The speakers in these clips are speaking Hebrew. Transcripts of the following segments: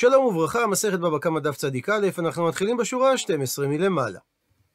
שלום וברכה, מסכת בבא קמא דף צדיק א', אנחנו מתחילים בשורה ה-12 מלמעלה.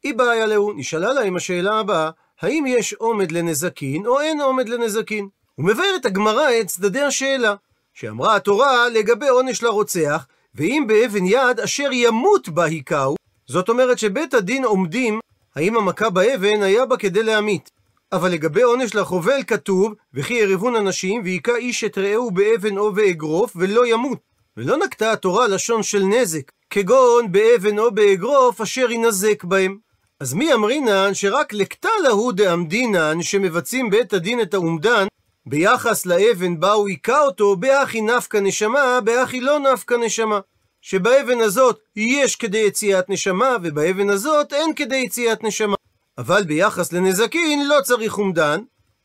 אי בעיה להו, נשאלה להם השאלה הבאה, האם יש עומד לנזקין או אין עומד לנזקין? הוא מבאר את הגמרא את צדדי השאלה, שאמרה התורה לגבי עונש לרוצח, ואם באבן יד אשר ימות בה היכהו, זאת אומרת שבית הדין עומדים האם המכה באבן היה בה כדי להמית. אבל לגבי עונש לחובל כתוב, וכי ירבון אנשים, והיכה איש את רעהו באבן או באגרוף, ולא ימות. ולא נקטה התורה לשון של נזק, כגון באבן או באגרוף, אשר ינזק בהם. אז מי אמרינן שרק לקטה להו דאמדינן, שמבצעים בית הדין את האומדן, ביחס לאבן בה הוא היכה אותו, באחי נפקא נשמה, באחי לא נפקא נשמה. שבאבן הזאת יש כדי יציאת נשמה, ובאבן הזאת אין כדי יציאת נשמה. אבל ביחס לנזקין לא צריך אומדן,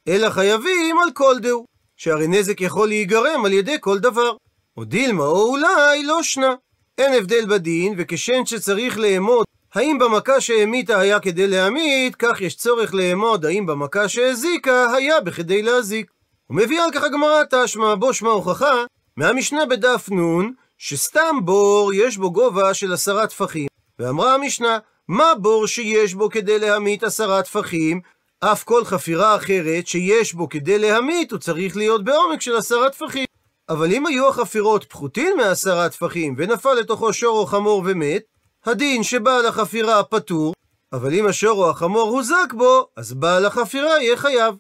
אלא חייבים על כל דהו, שהרי נזק יכול להיגרם על ידי כל דבר. או דילמה או אולי לא שנה. אין הבדל בדין, וכשן שצריך לאמוד האם במכה שהמיתה היה כדי להמית, כך יש צורך לאמוד האם במכה שהזיקה היה בכדי להזיק. הוא מביא על כך הגמרא תשמע, בו שמע הוכחה, מהמשנה בדף נ', שסתם בור יש בו גובה של עשרה טפחים. ואמרה המשנה, מה בור שיש בו כדי להמית עשרה טפחים? אף כל חפירה אחרת שיש בו כדי להמית, הוא צריך להיות בעומק של עשרה טפחים. אבל אם היו החפירות פחותים מעשרה טפחים, ונפל לתוכו שור או חמור ומת, הדין שבעל החפירה פטור, אבל אם השור או החמור הוזק בו, אז בעל החפירה יהיה חייב.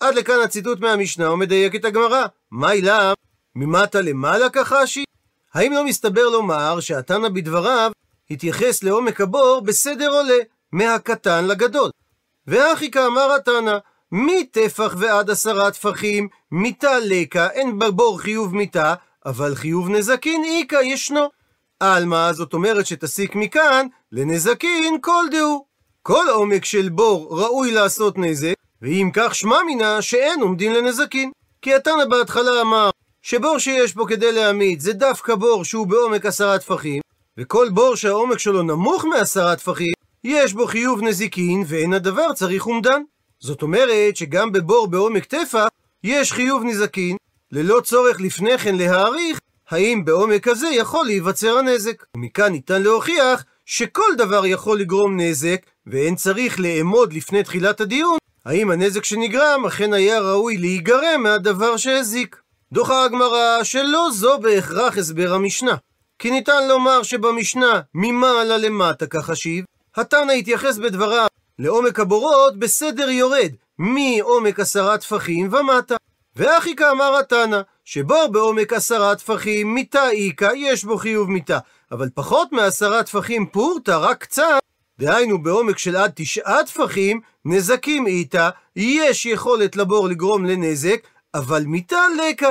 עד לכאן הציטוט מהמשנה ומדייק את הגמרא. מה אילם? ממטה למעלה כחשי? האם לא מסתבר לומר שהתנא בדבריו התייחס לעומק הבור בסדר עולה, מהקטן לגדול? ואחי כאמר התנא, מטפח ועד עשרה טפחים, מיתה לקה, אין בבור חיוב מיתה, אבל חיוב נזקין איכא ישנו. עלמא, זאת אומרת שתסיק מכאן, לנזקין כל דהו. כל עומק של בור ראוי לעשות נזק, ואם כך שמע מינה שאין עומדין לנזקין. כי התנא בהתחלה אמר שבור שיש בו כדי להמית זה דווקא בור שהוא בעומק עשרה טפחים, וכל בור שהעומק שלו נמוך מעשרה טפחים, יש בו חיוב נזיקין, ואין הדבר צריך אומדן. זאת אומרת שגם בבור בעומק טפח, יש חיוב נזקין, ללא צורך לפני כן להעריך האם בעומק הזה יכול להיווצר הנזק. ומכאן ניתן להוכיח שכל דבר יכול לגרום נזק, ואין צריך לאמוד לפני תחילת הדיון האם הנזק שנגרם אכן היה ראוי להיגרם מהדבר שהזיק. דוחה הגמרא שלא זו בהכרח הסבר המשנה. כי ניתן לומר שבמשנה ממעלה למטה כחשיב, התנא התייחס בדבריו לעומק הבורות בסדר יורד, מעומק עשרה טפחים ומטה. ואחי כאמר התנא, שבור בעומק עשרה טפחים מיתה איכא, יש בו חיוב מיתה, אבל פחות מעשרה טפחים פורתא, רק קצת, דהיינו בעומק של עד תשעה טפחים, נזקים איתה, יש יכולת לבור לגרום לנזק, אבל מיתה לקה.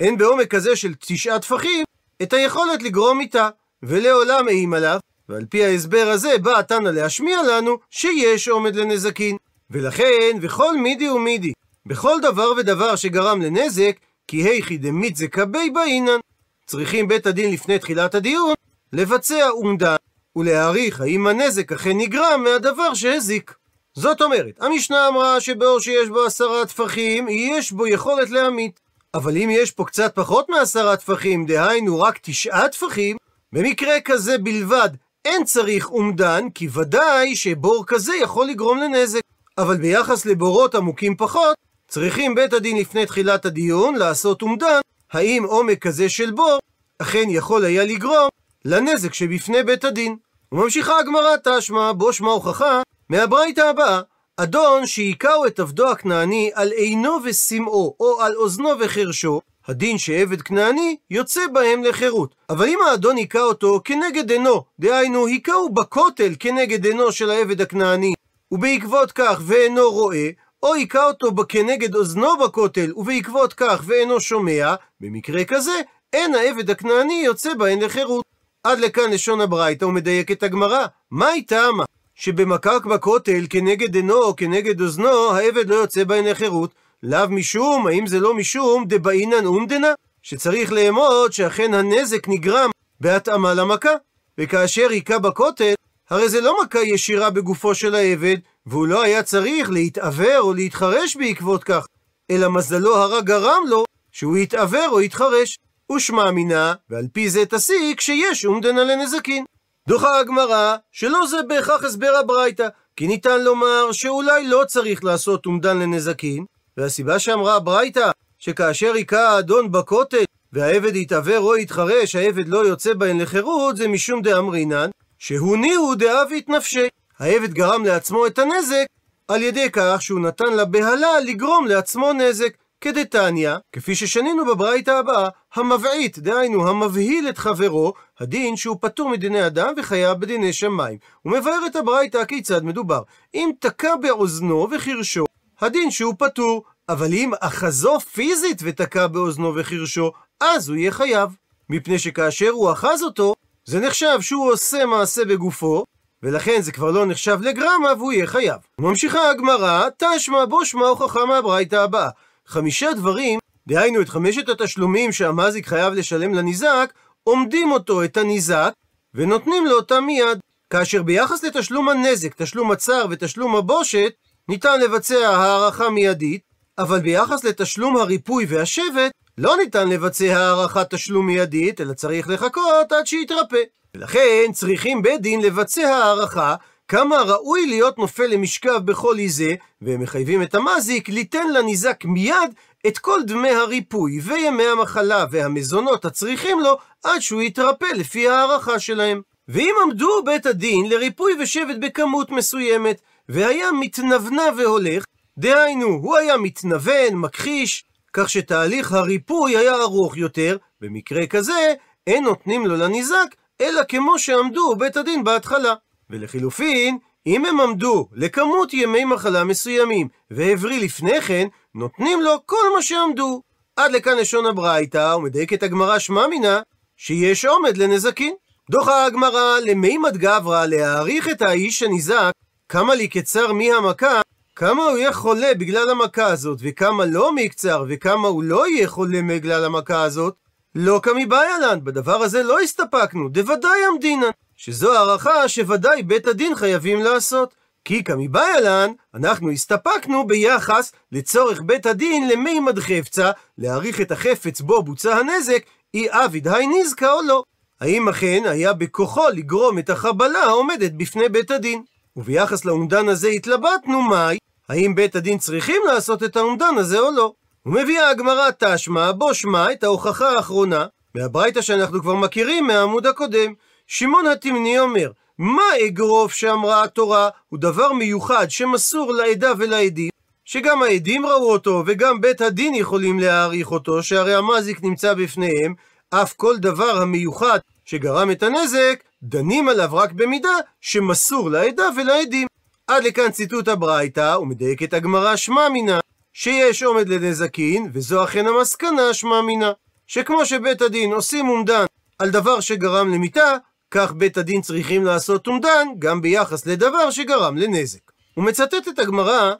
אין בעומק כזה של תשעה טפחים את היכולת לגרום מיתה, ולעולם איים עליו, ועל פי ההסבר הזה בא התנא להשמיע לנו שיש עומד לנזקין. ולכן, וכל מידי ומידי, בכל דבר ודבר שגרם לנזק, כי היכי דמית זה כבי באינן. צריכים בית הדין לפני תחילת הדיון לבצע אומדן ולהעריך האם הנזק אכן נגרם מהדבר שהזיק. זאת אומרת, המשנה אמרה שבאור שיש בו עשרה טפחים, יש בו יכולת להמית. אבל אם יש פה קצת פחות מעשרה טפחים, דהיינו רק תשעה טפחים, במקרה כזה בלבד אין צריך אומדן, כי ודאי שבור כזה יכול לגרום לנזק. אבל ביחס לבורות עמוקים פחות, צריכים בית הדין לפני תחילת הדיון לעשות אומדן, האם עומק כזה של בור אכן יכול היה לגרום לנזק שבפני בית הדין. וממשיכה הגמרא תשמע, בו שמע הוכחה, מהברייתא הבאה, אדון שהיכהו את עבדו הכנעני על עינו ושמאו, או על אוזנו וחרשו, הדין שעבד כנעני יוצא בהם לחירות. אבל אם האדון היכה אותו כנגד עינו, דהיינו היכהו בכותל כנגד עינו של העבד הכנעני, ובעקבות כך ואינו רואה, או היכה אותו כנגד אוזנו בכותל, ובעקבות כך ואינו שומע, במקרה כזה, אין העבד הכנעני יוצא בהן לחירות. עד לכאן לשון הברייתא ומדייק את הגמרא. מה היא טעמה? שבמקק בכותל כנגד עינו או כנגד אוזנו, העבד לא יוצא בהן לחירות. לאו משום, האם זה לא משום דבעינן אומדנה? שצריך לאמוד שאכן הנזק נגרם בהתאמה למכה. וכאשר היכה בכותל, הרי זה לא מכה ישירה בגופו של העבד, והוא לא היה צריך להתעוור או להתחרש בעקבות כך, אלא מזלו הרע גרם לו שהוא יתעוור או יתחרש. ושמע מינה, ועל פי זה תסיק שיש אומדנה לנזקין. דוחה הגמרא שלא זה בהכרח הסבר הברייתא, כי ניתן לומר שאולי לא צריך לעשות אומדן לנזקין, והסיבה שאמרה הברייתא, שכאשר היכה האדון בכותל, והעבד יתעוור או יתחרש, העבד לא יוצא בהן לחירות, זה משום דאמרינן, שהוניהו דאבית נפשי. העבד גרם לעצמו את הנזק, על ידי כך שהוא נתן לבהלה לגרום לעצמו נזק. כדתניא, כפי ששנינו בברייתא הבאה, המבעית, דהיינו המבהיל את חברו, הדין שהוא פטור מדיני אדם וחייב בדיני שמיים. הוא מבאר את הברייתא כיצד מדובר. אם תקע באוזנו וחירשו, הדין שהוא פטור, אבל אם אחזו פיזית ותקע באוזנו וחירשו, אז הוא יהיה חייב. מפני שכאשר הוא אחז אותו, זה נחשב שהוא עושה מעשה בגופו, ולכן זה כבר לא נחשב לגרמה והוא יהיה חייב. ממשיכה הגמרא, תשמע בו שמע הוכחה מהברייתא הבאה. חמישה דברים, דהיינו את חמשת התשלומים שהמזיק חייב לשלם לניזק, עומדים אותו, את הניזק, ונותנים לו אותם מיד. כאשר ביחס לתשלום הנזק, תשלום הצער ותשלום הבושת, ניתן לבצע הערכה מיידית, אבל ביחס לתשלום הריפוי והשבט, לא ניתן לבצע הערכת תשלום מיידית, אלא צריך לחכות עד שיתרפא. ולכן צריכים בית דין לבצע הערכה כמה ראוי להיות נופל למשכב בכל איזה, והם מחייבים את המזיק ליתן לניזק מיד את כל דמי הריפוי וימי המחלה והמזונות הצריכים לו עד שהוא יתרפא לפי הערכה שלהם. ואם עמדו בית הדין לריפוי ושבט בכמות מסוימת, והיה מתנוונה והולך, דהיינו, הוא היה מתנוון, מכחיש, כך שתהליך הריפוי היה ארוך יותר, במקרה כזה, אין נותנים לו לניזק, אלא כמו שעמדו בית הדין בהתחלה. ולחילופין, אם הם עמדו לכמות ימי מחלה מסוימים והבריא לפני כן, נותנים לו כל מה שעמדו. עד לכאן לשון הברייתא, ומדייקת הגמרא שמע מינה, שיש עומד לנזקין. דוחה הגמרא למימד גברא להעריך את האיש הניזק, כמה לי קצר מי המכה, כמה הוא יהיה חולה בגלל המכה הזאת, וכמה לא מקצר, וכמה הוא לא יהיה חולה בגלל המכה הזאת, לא כמבעיה לן, בדבר הזה לא הסתפקנו, דוודאי המדינן. שזו הערכה שוודאי בית הדין חייבים לעשות. כי כמבעיה לן, אנחנו הסתפקנו ביחס לצורך בית הדין למימד חפצה, להעריך את החפץ בו בוצע הנזק, אי עביד היי נזקה או לא. האם אכן היה בכוחו לגרום את החבלה העומדת בפני בית הדין? וביחס לאומדן הזה התלבטנו מהי, האם בית הדין צריכים לעשות את האומדן הזה או לא. ומביאה הגמרא תשמע, בו שמע את ההוכחה האחרונה, מהברייתא שאנחנו כבר מכירים מהעמוד הקודם. שמעון התמני אומר, מה אגרוף שאמרה התורה הוא דבר מיוחד שמסור לעדה ולעדים, שגם העדים ראו אותו וגם בית הדין יכולים להעריך אותו, שהרי המזיק נמצא בפניהם, אף כל דבר המיוחד שגרם את הנזק, דנים עליו רק במידה שמסור לעדה ולעדים. עד לכאן ציטוט הברייתא, ומדייקת הגמרא שמע מינה, שיש עומד לנזקין, וזו אכן המסקנה שמע מינה, שכמו שבית הדין עושים אומדן על דבר שגרם למיתה, כך בית הדין צריכים לעשות אומדן גם ביחס לדבר שגרם לנזק. הוא מצטט את הגמרא,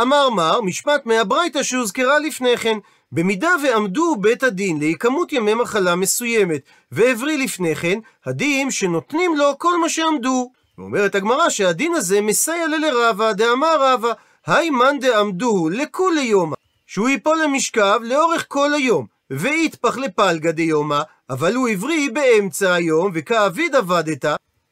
אמר מר, משפט מהברייתא שהוזכרה לפני כן, במידה ועמדו בית הדין לכמות ימי מחלה מסוימת, והבריא לפני כן, הדין שנותנים לו כל מה שעמדו. ואומרת הגמרא שהדין הזה מסייע ללרבה דאמר רבה, היי מאן דעמדו לכולי יומא, שהוא ייפול למשכב לאורך כל היום, ויתפח לפלגא דיומא, אבל הוא הבריא באמצע היום, וכאביד עבדת,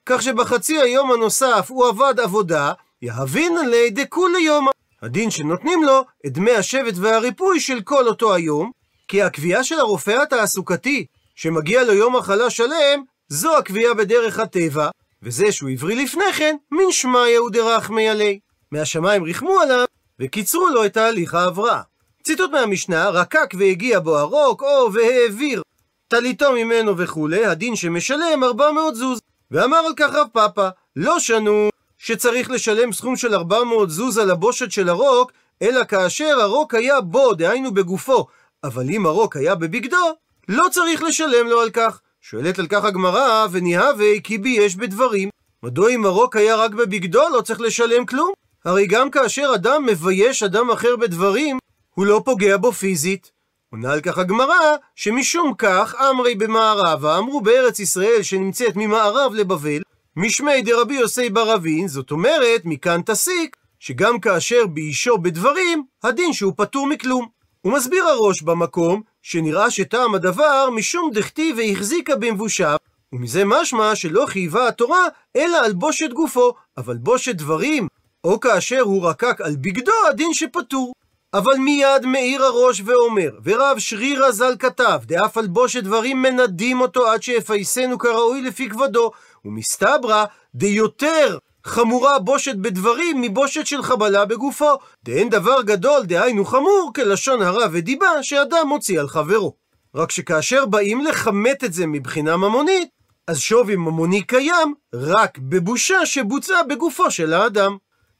כך שבחצי היום הנוסף הוא עבד עבודה, יהבין עלי דכולי יומא. הדין שנותנים לו את דמי השבט והריפוי של כל אותו היום, כי הקביעה של הרופא התעסוקתי, שמגיע לו יום מחלה שלם, זו הקביעה בדרך הטבע, וזה שהוא הבריא לפני כן, מן שמיא ודרחמי עלי. מהשמיים ריחמו עליו, וקיצרו לו את תהליך ההבראה. ציטוט מהמשנה, רקק והגיע בו הרוק, או והעביר טליתו ממנו וכולי, הדין שמשלם 400 זוז. ואמר על כך רב פאפא, לא שנו שצריך לשלם סכום של 400 זוז על הבושת של הרוק, אלא כאשר הרוק היה בו, דהיינו בגופו. אבל אם הרוק היה בבגדו, לא צריך לשלם לו על כך. שואלת על כך הגמרא, וניהווה כי בי יש בדברים. מדוע אם הרוק היה רק בבגדו, לא צריך לשלם כלום? הרי גם כאשר אדם מבייש אדם אחר בדברים, הוא לא פוגע בו פיזית. עונה על כך הגמרא, שמשום כך אמרי במערבה, אמרו בארץ ישראל שנמצאת ממערב לבבל, משמי דרבי יוסי בר אבין, זאת אומרת, מכאן תסיק, שגם כאשר באישו בדברים, הדין שהוא פטור מכלום. הוא מסביר הראש במקום, שנראה שטעם הדבר משום דכתיב והחזיקה במבושיו, ומזה משמע שלא חייבה התורה אלא על בושת גופו, אבל בושת דברים, או כאשר הוא רקק על בגדו, הדין שפטור. אבל מיד מאיר הראש ואומר, ורב שרירא ז"ל כתב, דאף על בושת דברים מנדים אותו עד שיפייסנו כראוי לפי כבודו, ומסתברא דיותר חמורה בושת בדברים מבושת של חבלה בגופו. דאין דבר גדול, דהיינו חמור, כלשון הרע ודיבה שאדם מוציא על חברו. רק שכאשר באים לכמת את זה מבחינה ממונית, אז שווי ממוני קיים רק בבושה שבוצעה בגופו של האדם.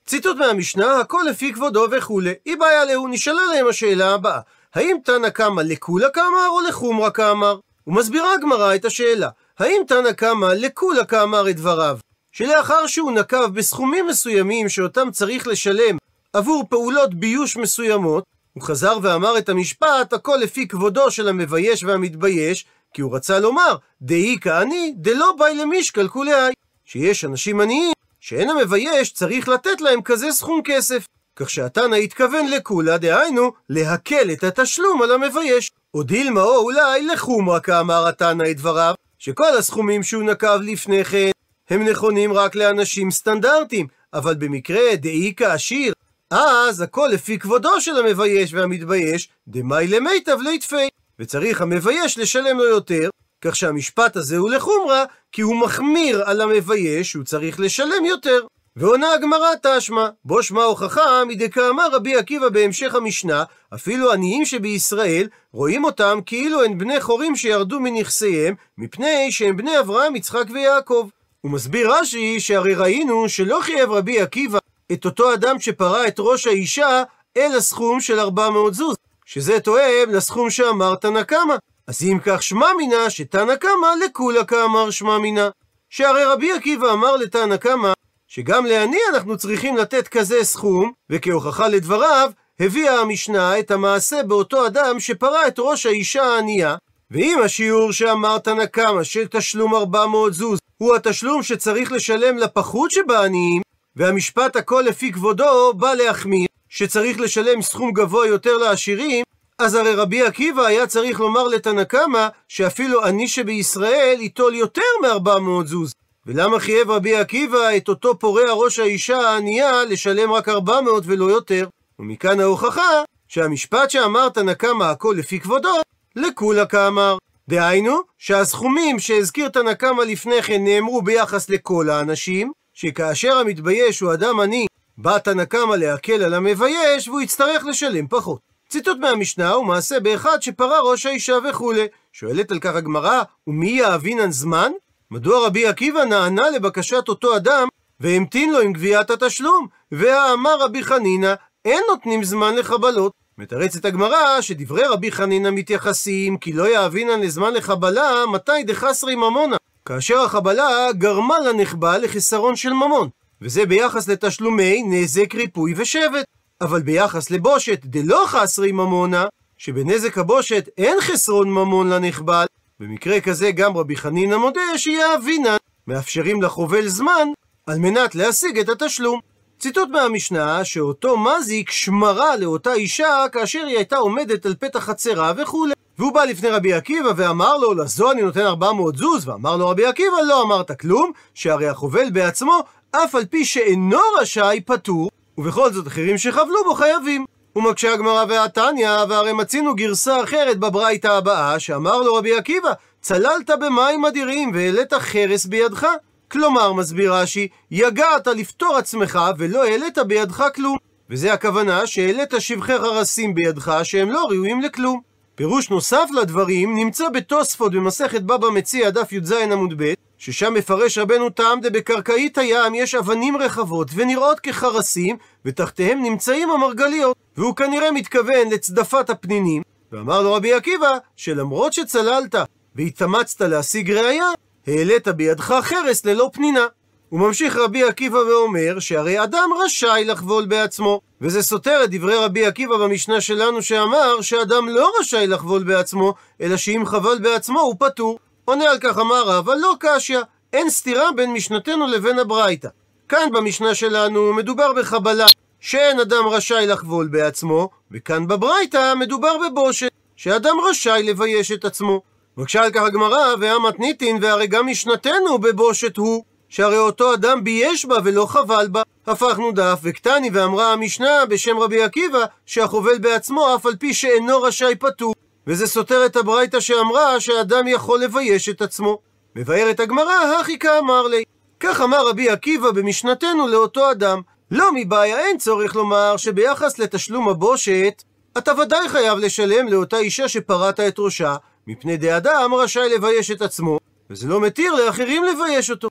ציטוט מהמשנה, הכל לפי כבודו וכולי. אי בעיה להו, נשאלה להם השאלה הבאה, האם תנא קמא לקולא כאמר או לחומרא כאמר? ומסבירה הגמרא את השאלה, האם תנא קמא לקולא כאמר את דבריו? שלאחר שהוא נקב בסכומים מסוימים שאותם צריך לשלם עבור פעולות ביוש מסוימות, הוא חזר ואמר את המשפט, הכל לפי כבודו של המבייש והמתבייש, כי הוא רצה לומר, דאי כעני, דלא באי למישקל כולי שיש אנשים עניים שאין המבייש צריך לתת להם כזה סכום כסף. כך שהתנא התכוון לכולה, דהיינו, להקל את התשלום על המבייש. או דילמה או אולי לחומרא כאמר התנא את דבריו, שכל הסכומים שהוא נקב לפני כן, הם נכונים רק לאנשים סטנדרטיים, אבל במקרה דאיכא עשיר, אז הכל לפי כבודו של המבייש והמתבייש, דמאי למיטב ליטפי, וצריך המבייש לשלם לו יותר, כך שהמשפט הזה הוא לחומרה, כי הוא מחמיר על המבייש שהוא צריך לשלם יותר. ועונה הגמרא תשמע, בו שמע הוכחה מדקאמר רבי עקיבא בהמשך המשנה, אפילו עניים שבישראל, רואים אותם כאילו הן בני חורים שירדו מנכסיהם, מפני שהם בני אברהם, יצחק ויעקב. הוא מסביר רש"י שהרי ראינו שלא חייב רבי עקיבא את אותו אדם שפרע את ראש האישה אל הסכום של 400 זוז, שזה תואם לסכום שאמר תנא קמא. אז אם כך שמע מינה שתנא קמא לקולא כאמר שמע מינה. שהרי רבי עקיבא אמר לתנא קמא שגם לעני אנחנו צריכים לתת כזה סכום, וכהוכחה לדבריו, הביאה המשנה את המעשה באותו אדם שפרע את ראש האישה הענייה, ואם השיעור שאמר תנא קמא של תשלום 400 זוז הוא התשלום שצריך לשלם לפחות שבעניים, והמשפט הכל לפי כבודו בא להחמיר, שצריך לשלם סכום גבוה יותר לעשירים, אז הרי רבי עקיבא היה צריך לומר לתנא קמא שאפילו עני שבישראל ייטול יותר מ-400 זוז. ולמה חייב רבי עקיבא את אותו פורע ראש האישה הענייה לשלם רק 400 ולא יותר? ומכאן ההוכחה שהמשפט שאמר תנא קמא הכל לפי כבודו, לכולה כאמר. דהיינו, שהסכומים שהזכיר תנא קמא לפני כן נאמרו ביחס לכל האנשים, שכאשר המתבייש הוא אדם עני, בא תנא קמא להקל על המבייש והוא יצטרך לשלם פחות. ציטוט מהמשנה הוא מעשה באחד שפרע ראש האישה וכולי. שואלת על כך הגמרא, ומי יאבינן זמן? מדוע רבי עקיבא נענה לבקשת אותו אדם והמתין לו עם גביית התשלום? והאמר רבי חנינא, אין נותנים זמן לחבלות. מתרצת הגמרא שדברי רבי חנינא מתייחסים כי לא יאבינן לזמן לחבלה מתי דחסרי ממונה, כאשר החבלה גרמה לנחבל לחיסרון של ממון, וזה ביחס לתשלומי נזק, ריפוי ושבט. אבל ביחס לבושת דלא חסרי ממונה, שבנזק הבושת אין חסרון ממון לנחבל, במקרה כזה גם רבי חנינא מודה שיאבינן, מאפשרים לחובל זמן על מנת להשיג את התשלום. ציטוט מהמשנה שאותו מזיק שמרה לאותה אישה כאשר היא הייתה עומדת על פתח חצרה וכולי. והוא בא לפני רבי עקיבא ואמר לו, לזו אני נותן 400 זוז, ואמר לו רבי עקיבא, לא אמרת כלום, שהרי החובל בעצמו, אף על פי שאינו רשאי, פטור, ובכל זאת אחרים שחבלו בו חייבים. ומקשה הגמרא והתניא, והרי מצינו גרסה אחרת בברייתא הבאה, שאמר לו רבי עקיבא, צללת במים אדירים והעלית חרס בידך. כלומר, מסביר רש"י, יגעת לפתור עצמך ולא העלית בידך כלום. וזה הכוונה שהעלית שבחי חרסים בידך שהם לא ראויים לכלום. פירוש נוסף לדברים נמצא בתוספות במסכת בבא מציע דף י"ז עמוד ב', ששם מפרש רבנו טעם דבקרקעית הים יש אבנים רחבות ונראות כחרסים, ותחתיהם נמצאים המרגליות. והוא כנראה מתכוון לצדפת הפנינים, ואמר לו רבי עקיבא, שלמרות שצללת והתאמצת להשיג ראייה, העלית בידך חרס ללא פנינה. הוא ממשיך רבי עקיבא ואומר שהרי אדם רשאי לחבול בעצמו, וזה סותר את דברי רבי עקיבא במשנה שלנו שאמר שאדם לא רשאי לחבול בעצמו, אלא שאם חבל בעצמו הוא פטור. עונה על כך אמר רבא לא קשיא, אין סתירה בין משנתנו לבין הברייתא. כאן במשנה שלנו מדובר בחבלה שאין אדם רשאי לחבול בעצמו, וכאן בברייתא מדובר בבושת, שאדם רשאי לבייש את עצמו. בבקשה על כך הגמרא, והמתניתין, והרי גם משנתנו בבושת הוא, שהרי אותו אדם בייש בה ולא חבל בה. הפכנו דף, וקטני ואמרה המשנה בשם רבי עקיבא, שהחובל בעצמו אף על פי שאינו רשאי פטור. וזה סותר את הברייתא שאמרה שאדם יכול לבייש את עצמו. מבארת הגמרא, הכי כאמר לי. כך אמר רבי עקיבא במשנתנו לאותו אדם. לא מבעיה אין צורך לומר שביחס לתשלום הבושת, אתה ודאי חייב לשלם לאותה אישה שפרעת את ראשה, מפני דאדם רשאי לבייש את עצמו, וזה לא מתיר לאחרים לבייש אותו.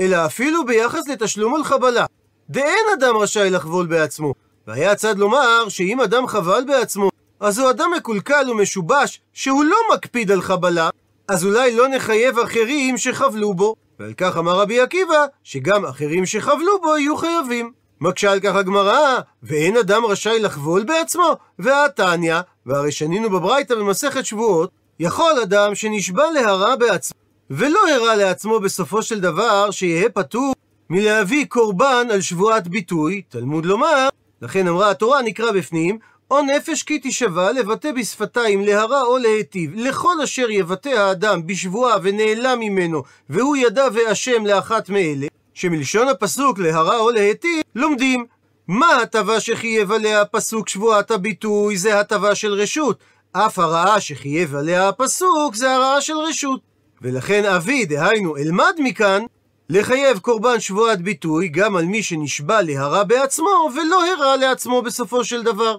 אלא אפילו ביחס לתשלום על חבלה. דאין אדם רשאי לחבול בעצמו. והיה צד לומר שאם אדם חבל בעצמו, אז הוא אדם מקולקל ומשובש, שהוא לא מקפיד על חבלה, אז אולי לא נחייב אחרים שחבלו בו. ועל כך אמר רבי עקיבא, שגם אחרים שחבלו בו יהיו חייבים. מקשה על כך הגמרא, ואין אדם רשאי לחבול בעצמו, והתניא, והרי שנינו בברייתא במסכת שבועות, יכול אדם שנשבע להרע בעצמו, ולא הרע לעצמו בסופו של דבר, שיהא פטור מלהביא קורבן על שבועת ביטוי, תלמוד לומר, לכן אמרה התורה נקרא בפנים, או נפש כי תישבע לבטא בשפתיים להרע או להיטיב, לכל אשר יבטא האדם בשבועה ונעלם ממנו, והוא ידע ואשם לאחת מאלה, שמלשון הפסוק להרע או להיטיב, לומדים. מה הטבה שחייב עליה הפסוק שבועת הביטוי? זה הטבה של רשות. אף הרעה שחייב עליה הפסוק זה הרעה של רשות. ולכן אבי, דהיינו, אלמד מכאן, לחייב קורבן שבועת ביטוי גם על מי שנשבע להרע בעצמו, ולא הרע לעצמו בסופו של דבר.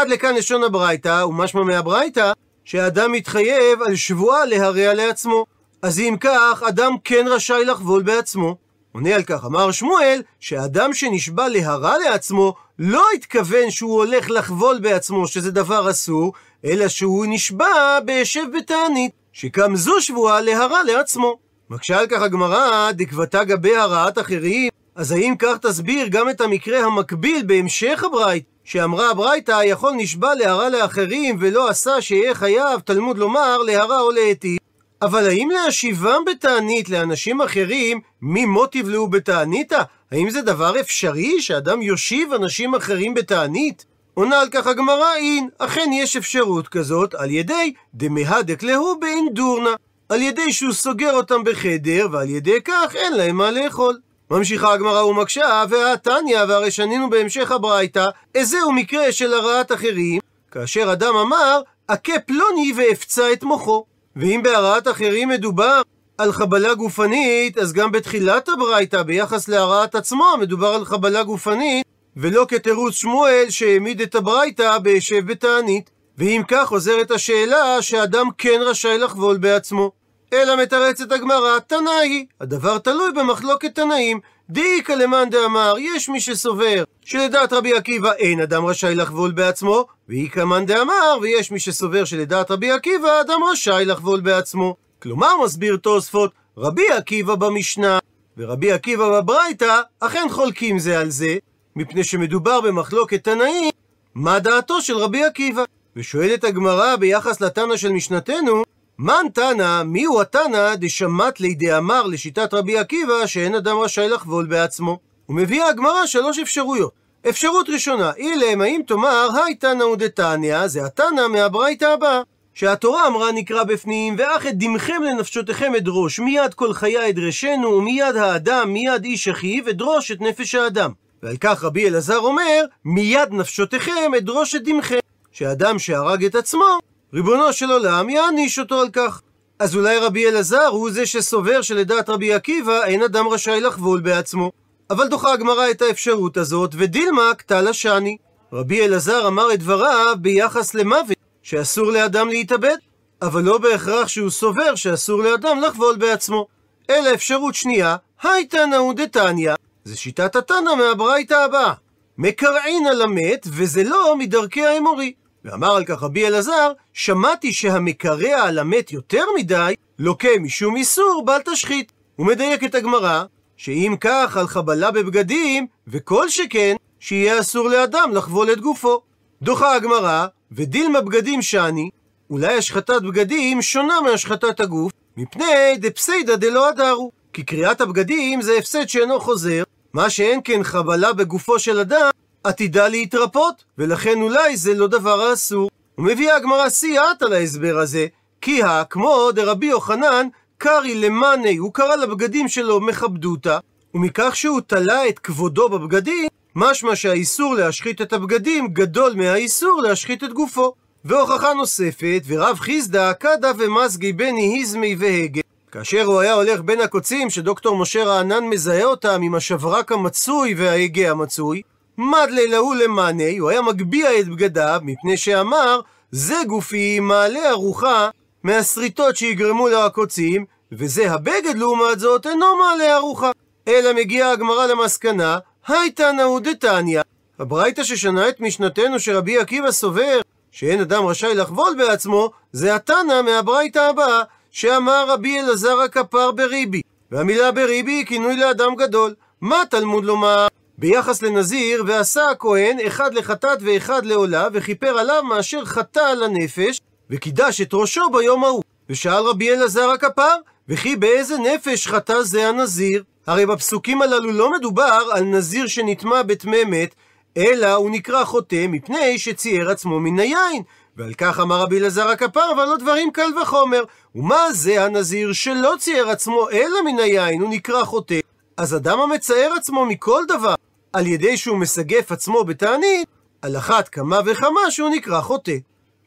עד לכאן לשון הברייתא, ומשמע מהברייתא, שאדם מתחייב על שבועה להרע לעצמו. אז אם כך, אדם כן רשאי לחבול בעצמו. עונה על כך, אמר שמואל, שאדם שנשבע להרע לעצמו, לא התכוון שהוא הולך לחבול בעצמו, שזה דבר אסור, אלא שהוא נשבע בהשב בתענית, שגם זו שבועה להרע לעצמו. מקשה על כך הגמרא, דקבתה גבי הרעת אחרים, אז האם כך תסביר גם את המקרה המקביל בהמשך הברית, שאמרה הברייתא, יכול נשבע להרע לאחרים ולא עשה שיהיה חייב, תלמוד לומר, להרע או להיטיב. אבל האם להשיבם בתענית לאנשים אחרים, ממות יבלעו בתעניתא? האם זה דבר אפשרי שאדם יושיב אנשים אחרים בתענית? עונה על כך הגמרא אין, אכן יש אפשרות כזאת על ידי דמהדק להו באינדורנה. על ידי שהוא סוגר אותם בחדר, ועל ידי כך אין להם מה לאכול. ממשיכה הגמרא ומקשה, והתניא, והרי שנינו בהמשך הברייתא, איזהו מקרה של הרעת אחרים, כאשר אדם אמר, אכה פלוני ואפצע את מוחו. ואם בהרעת אחרים מדובר על חבלה גופנית, אז גם בתחילת הברייתא, ביחס להרעת עצמו, מדובר על חבלה גופנית, ולא כתירוץ שמואל שהעמיד את הברייתא בהשב בתענית. ואם כך עוזרת השאלה שאדם כן רשאי לחבול בעצמו. אלא מתרצת הגמרא, תנאי, הדבר תלוי במחלוקת תנאים. דאיכא למאן דאמר, יש מי שסובר שלדעת רבי עקיבא אין אדם רשאי לחבול בעצמו, ואיכא מאן דאמר, ויש מי שסובר שלדעת רבי עקיבא אדם רשאי לחבול בעצמו. כלומר, מסביר תוספות, רבי עקיבא במשנה ורבי עקיבא בברייתא אכן חולקים זה על זה, מפני שמדובר במחלוקת תנאים, מה דעתו של רבי עקיבא? ושואלת הגמרא ביחס לתנא של משנתנו, מן תנא, מי הוא התנא דשמט לידי אמר לשיטת רבי עקיבא שאין אדם רשאי לחבול בעצמו? ומביאה הגמרא שלוש אפשרויות. אפשרות ראשונה, אילם האם תאמר, היי תנא ודתניא, זה התנא מהברייתא הבאה. שהתורה אמרה נקרא בפנים, ואך את דמכם לנפשותיכם אדרוש, מיד כל חיה אדרשנו, ומיד האדם, מיד איש אחיו, אדרוש את נפש האדם. ועל כך רבי אלעזר אומר, מיד נפשותיכם אדרוש את דמכם. שאדם שהרג את עצמו, ריבונו של עולם יעניש אותו על כך. אז אולי רבי אלעזר הוא זה שסובר שלדעת רבי עקיבא אין אדם רשאי לחבול בעצמו. אבל דוחה הגמרא את האפשרות הזאת, ודילמה קטל השני. רבי אלעזר אמר את דבריו ביחס למוות, שאסור לאדם להתאבד, אבל לא בהכרח שהוא סובר שאסור לאדם לחבול בעצמו. אלא אפשרות שנייה, הייתא נאו דתניא, זה שיטת התנא מהברייתא הבאה. מקרעין על המת, וזה לא מדרכי האמורי. ואמר על כך רבי אלעזר, שמעתי שהמקרע על המת יותר מדי, לוקה משום איסור בל תשחית. הוא מדייק את הגמרא, שאם כך על חבלה בבגדים, וכל שכן, שיהיה אסור לאדם לחבול את גופו. דוחה הגמרא, ודילמה בגדים שאני, אולי השחתת בגדים שונה מהשחתת הגוף, מפני דפסיידא דלא הדרו. כי קריאת הבגדים זה הפסד שאינו חוזר, מה שאין כן חבלה בגופו של אדם, עתידה להתרפות, ולכן אולי זה לא דבר האסור. ומביאה הגמרא סייעת על ההסבר הזה, כי הא כמו דרבי יוחנן קרי למאני, הוא קרא לבגדים שלו מכבדותא, ומכך שהוא תלה את כבודו בבגדים, משמע שהאיסור להשחית את הבגדים גדול מהאיסור להשחית את גופו. והוכחה נוספת, ורב חיסדא קדא ומזגי בני היזמי והגה. כאשר הוא היה הולך בין הקוצים שדוקטור משה רענן מזהה אותם עם השברק המצוי וההגה המצוי, מדלי להו למאני, הוא היה מגביה את בגדיו, מפני שאמר, זה גופי מעלה ארוחה מהשריטות שיגרמו לעקוצים, וזה הבגד לעומת זאת אינו מעלה ארוחה. אלא מגיעה הגמרא למסקנה, הייתא נאו דתניא. הברייתא ששנה את משנתנו שרבי עקיבא סובר שאין אדם רשאי לחבול בעצמו, זה התנא מהברייתא הבאה, שאמר רבי אלעזר הכפר בריבי. והמילה בריבי היא כינוי לאדם גדול. מה תלמוד לומר? ביחס לנזיר, ועשה הכהן אחד לחטאת ואחד לעולה, וכיפר עליו מאשר חטא על הנפש, וקידש את ראשו ביום ההוא. ושאל רבי אלעזר הכפר, וכי באיזה נפש חטא זה הנזיר? הרי בפסוקים הללו לא מדובר על נזיר שנטמע בטמא מת, אלא הוא נקרא חוטא מפני שצייר עצמו מן היין. ועל כך אמר רבי אלעזר הכפר, אבל לא דברים קל וחומר. ומה זה הנזיר שלא צייר עצמו אלא מן היין, הוא נקרא חוטא? אז אדם המצייר עצמו מכל דבר, על ידי שהוא מסגף עצמו בתענית, על אחת כמה וכמה שהוא נקרא חוטא.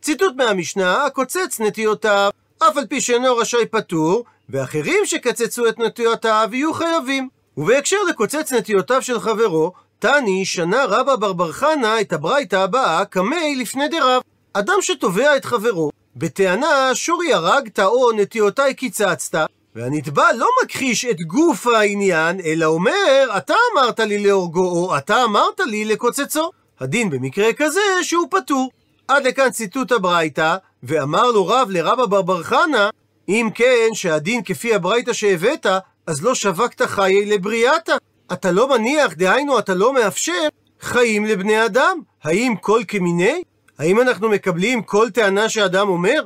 ציטוט מהמשנה, הקוצץ נטיותיו, אף על פי שאינו רשאי פטור, ואחרים שקצצו את נטיותיו יהיו חייבים. ובהקשר לקוצץ נטיותיו של חברו, תני שנה רבא בר בר חנה את הברייתא הבאה קמי לפני דרב. אדם שתובע את חברו, בטענה שורי הרגת או נטיותיי קיצצת, והנתבע לא מכחיש את גוף העניין, אלא אומר, אתה אמרת לי להורגו, או אתה אמרת לי לקוצצו. הדין במקרה כזה שהוא פטור. עד לכאן ציטוט הברייתא, ואמר לו רב לרבא בר בר חנה, אם כן, שהדין כפי הברייתא שהבאת, אז לא שווקת חיי לבריאתה. אתה לא מניח, דהיינו, אתה לא מאפשר חיים לבני אדם. האם כל כמיני? האם אנחנו מקבלים כל טענה שאדם אומר?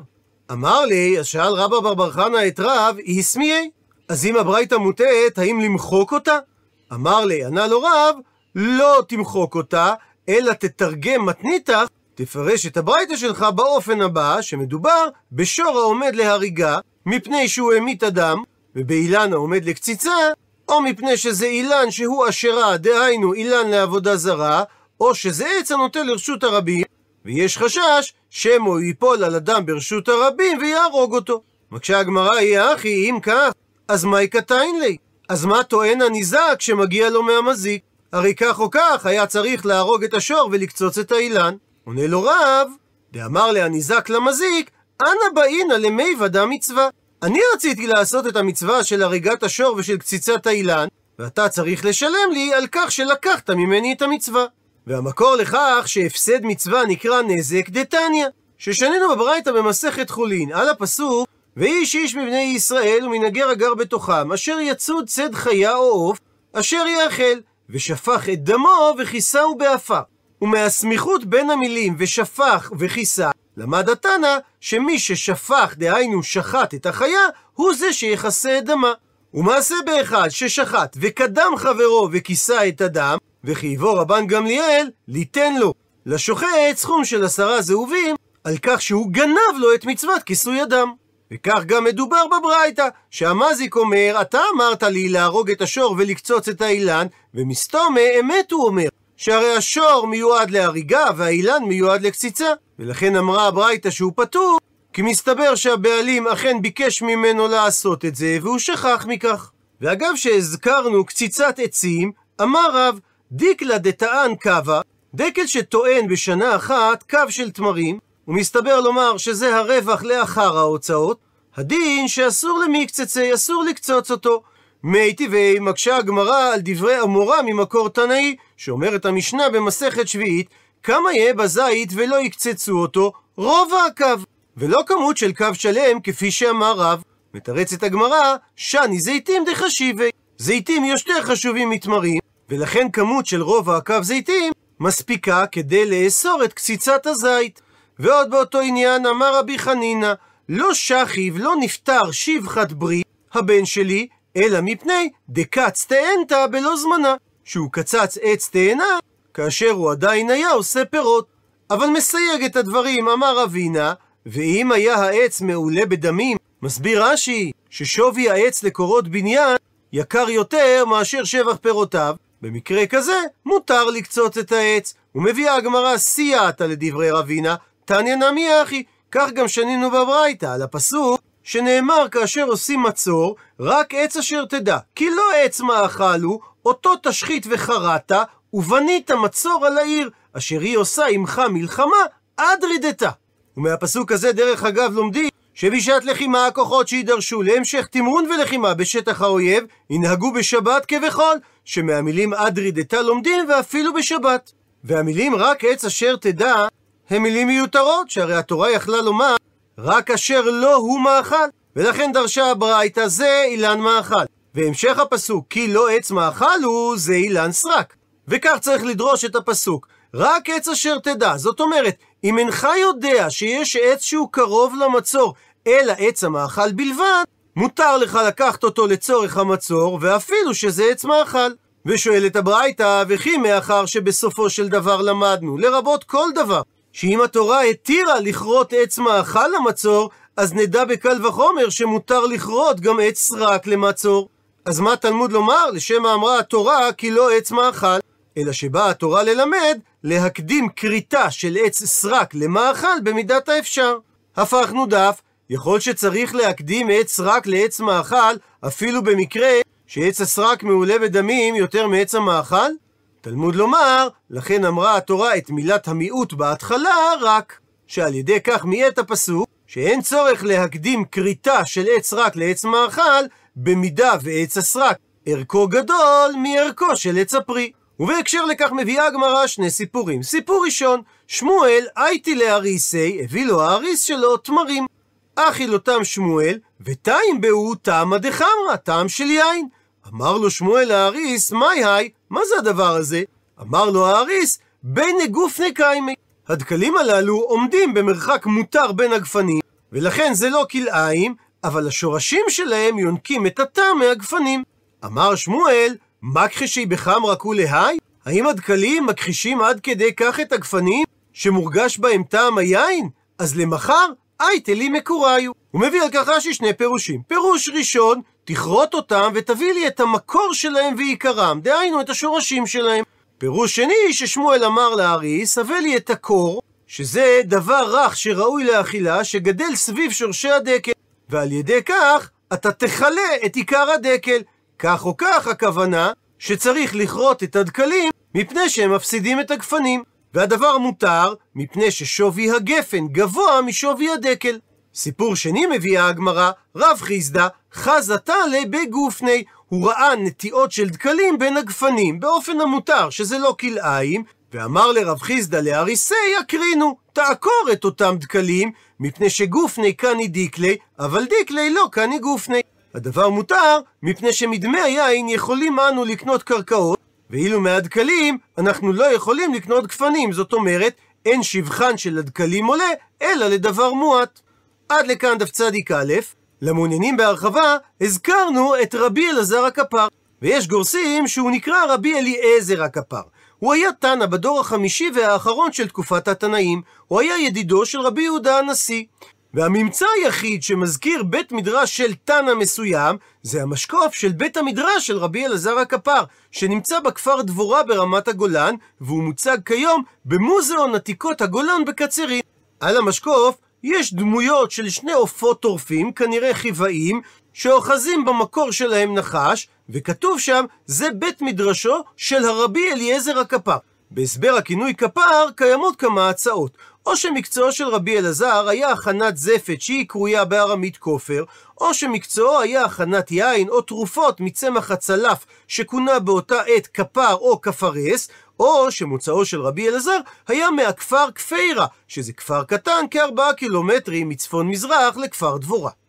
אמר לי, אז שאל רבא בר בר חנה את רב, איסמיי? אז אם הברייתא מוטעת, האם למחוק אותה? אמר לי, ענה לו רב, לא תמחוק אותה, אלא תתרגם מתניתך, תפרש את הברייתא שלך באופן הבא, שמדובר בשור העומד להריגה, מפני שהוא המית אדם, ובאילן העומד לקציצה, או מפני שזה אילן שהוא אשרה, דהיינו אילן לעבודה זרה, או שזה עץ הנוטה לרשות הרבים, ויש חשש שמא הוא ייפול על אדם ברשות הרבים ויהרוג אותו. מקשה הגמרא היא אחי, אם כך, אז מהי קטעין לי? אז מה טוען הניזק שמגיע לו מהמזיק? הרי כך או כך היה צריך להרוג את השור ולקצוץ את האילן. עונה לו רב, דאמר להניזק למזיק, אנא באינא למי ודא מצווה. אני רציתי לעשות את המצווה של הריגת השור ושל קציצת האילן, ואתה צריך לשלם לי על כך שלקחת ממני את המצווה. והמקור לכך שהפסד מצווה נקרא נזק דתניא, ששנינו בברייתא במסכת חולין, על הפסוק ואיש איש מבני ישראל ומנגר הגר בתוכם, אשר יצוד צד חיה או עוף, אשר יאכל, ושפך את דמו וכיסהו באפה. ומהסמיכות בין המילים ושפך וכיסה, למד התנא שמי ששפך, דהיינו שחט את החיה, הוא זה שיכסה את דמה. ומעשה באחד ששחט וקדם חברו וכיסה את הדם, וחייבו רבן גמליאל ליתן לו לשוחט סכום של עשרה זהובים על כך שהוא גנב לו את מצוות כיסוי הדם. וכך גם מדובר בברייתא, שהמזיק אומר, אתה אמרת לי להרוג את השור ולקצוץ את האילן, ומסתומה אמת הוא אומר, שהרי השור מיועד להריגה והאילן מיועד לקציצה. ולכן אמרה הברייתא שהוא פטור, כי מסתבר שהבעלים אכן ביקש ממנו לעשות את זה, והוא שכח מכך. ואגב שהזכרנו קציצת עצים, אמר רב, דיקלה דטען קווה, דקל שטוען בשנה אחת קו של תמרים, ומסתבר לומר שזה הרווח לאחר ההוצאות, הדין שאסור למקצצי, אסור לקצוץ אותו. מי טבעי מקשה הגמרא על דברי אמורה ממקור תנאי, שאומרת המשנה במסכת שביעית, כמה יהיה בזית ולא יקצצו אותו, רובע הקו, ולא כמות של קו שלם כפי שאמר רב. מתרצת הגמרא, שני זיתים דחשיבי. זיתים יותר חשובים מתמרים, ולכן כמות של רובע הקו זיתים מספיקה כדי לאסור את קציצת הזית. ועוד באותו עניין אמר רבי חנינא, לא שכיב, לא נפטר שבחת ברית, הבן שלי, אלא מפני דקץ תאנתא בלא זמנה, שהוא קצץ עץ תאנה כאשר הוא עדיין היה עושה פירות. אבל מסייג את הדברים, אמר אבינה, ואם היה העץ מעולה בדמים, מסביר רש"י ששווי העץ לקורות בניין יקר יותר מאשר שבח פירותיו, במקרה כזה מותר לקצוץ את העץ. ומביאה הגמרא סייעתא לדברי רבינה, תניא נמי אחי, כך גם שנינו בברייתא, על הפסוק שנאמר כאשר עושים מצור, רק עץ אשר תדע, כי לא עץ מאכל הוא, אותו תשחית וחרעת, ובנית מצור על העיר, אשר היא עושה עמך מלחמה, עד רידתה. ומהפסוק הזה, דרך אגב, לומדים שבשעת לחימה הכוחות שידרשו להמשך תמרון ולחימה בשטח האויב, ינהגו בשבת כבכל, שמהמילים עד רידתה לומדים ואפילו בשבת. והמילים רק עץ אשר תדע, הם מילים מיותרות, שהרי התורה יכלה לומר רק אשר לא הוא מאכל. ולכן דרשה הברייתא זה אילן מאכל. והמשך הפסוק, כי לא עץ מאכל הוא, זה אילן סרק. וכך צריך לדרוש את הפסוק. רק עץ אשר תדע. זאת אומרת, אם אינך יודע שיש עץ שהוא קרוב למצור, אלא עץ המאכל בלבד, מותר לך לקחת אותו לצורך המצור, ואפילו שזה עץ מאכל. ושואלת הברייתא, וכי מאחר שבסופו של דבר למדנו, לרבות כל דבר, שאם התורה התירה לכרות עץ מאכל למצור, אז נדע בקל וחומר שמותר לכרות גם עץ סרק למצור. אז מה תלמוד לומר? לשם אמרה התורה כי לא עץ מאכל, אלא שבאה התורה ללמד להקדים כריתה של עץ סרק למאכל במידת האפשר. הפכנו דף, יכול שצריך להקדים עץ סרק לעץ מאכל, אפילו במקרה שעץ הסרק מעולה בדמים יותר מעץ המאכל? תלמוד לומר, לכן אמרה התורה את מילת המיעוט בהתחלה רק, שעל ידי כך מיעט הפסוק, שאין צורך להקדים כריתה של עץ סרק לעץ מאכל, במידה ועץ הסרק ערכו גדול מערכו של עץ הפרי. ובהקשר לכך מביאה הגמרא שני סיפורים. סיפור ראשון, שמואל הייתי לאריסי, הביא לו האריס שלו תמרים. אכיל אותם שמואל, וטעים בהו טעמא דחמרא, טעם של יין. אמר לו שמואל האריס, מאי היי, מה זה הדבר הזה? אמר לו האריס, בין גופני קיימי. הדקלים הללו עומדים במרחק מותר בין הגפנים, ולכן זה לא כלאיים, אבל השורשים שלהם יונקים את הטעם מהגפנים. אמר שמואל, מכחישי בחמרא כולי האם הדקלים מכחישים עד כדי כך את הגפנים, שמורגש בהם טעם היין? אז למחר, אייטלי מקוריו. הוא מביא על כך רש"י שני פירושים. פירוש ראשון, תכרות אותם ותביא לי את המקור שלהם ועיקרם, דהיינו את השורשים שלהם. פירוש שני, ששמואל אמר לאריס, הבא לי את הקור, שזה דבר רך שראוי לאכילה, שגדל סביב שורשי הדקל, ועל ידי כך אתה תכלה את עיקר הדקל. כך או כך הכוונה שצריך לכרות את הדקלים מפני שהם מפסידים את הגפנים. והדבר מותר מפני ששווי הגפן גבוה משווי הדקל. סיפור שני מביאה הגמרא, רב חיסדא חזתה בגופני, הוא ראה נטיעות של דקלים בין הגפנים, באופן המותר, שזה לא כלאיים, ואמר לרב חיסדא לאריסי, יקרינו, תעקור את אותם דקלים, מפני שגופני קני דיקלי, אבל דיקלי לא קני גופני. הדבר מותר, מפני שמדמי היין יכולים אנו לקנות קרקעות, ואילו מהדקלים אנחנו לא יכולים לקנות גפנים, זאת אומרת, אין שבחן של הדקלים עולה, אלא לדבר מועט. עד לכאן דף צדיק א', למעוניינים בהרחבה, הזכרנו את רבי אלעזר הכפר, ויש גורסים שהוא נקרא רבי אליעזר הכפר. הוא היה תנא בדור החמישי והאחרון של תקופת התנאים, הוא היה ידידו של רבי יהודה הנשיא. והממצא היחיד שמזכיר בית מדרש של תנא מסוים, זה המשקוף של בית המדרש של רבי אלעזר הכפר, שנמצא בכפר דבורה ברמת הגולן, והוא מוצג כיום במוזיאון עתיקות הגולן בקצרין. על המשקוף יש דמויות של שני עופות טורפים, כנראה חיוואים, שאוחזים במקור שלהם נחש, וכתוב שם, זה בית מדרשו של הרבי אליעזר הכפר. בהסבר הכינוי כפר קיימות כמה הצעות. או שמקצועו של רבי אלעזר היה הכנת זפת שהיא קרויה בארמית כופר, או שמקצועו היה הכנת יין או תרופות מצמח הצלף שכונה באותה עת כפר או כפרס, או שמוצאו של רבי אלעזר היה מהכפר כפירה, שזה כפר קטן כארבעה קילומטרים מצפון מזרח לכפר דבורה.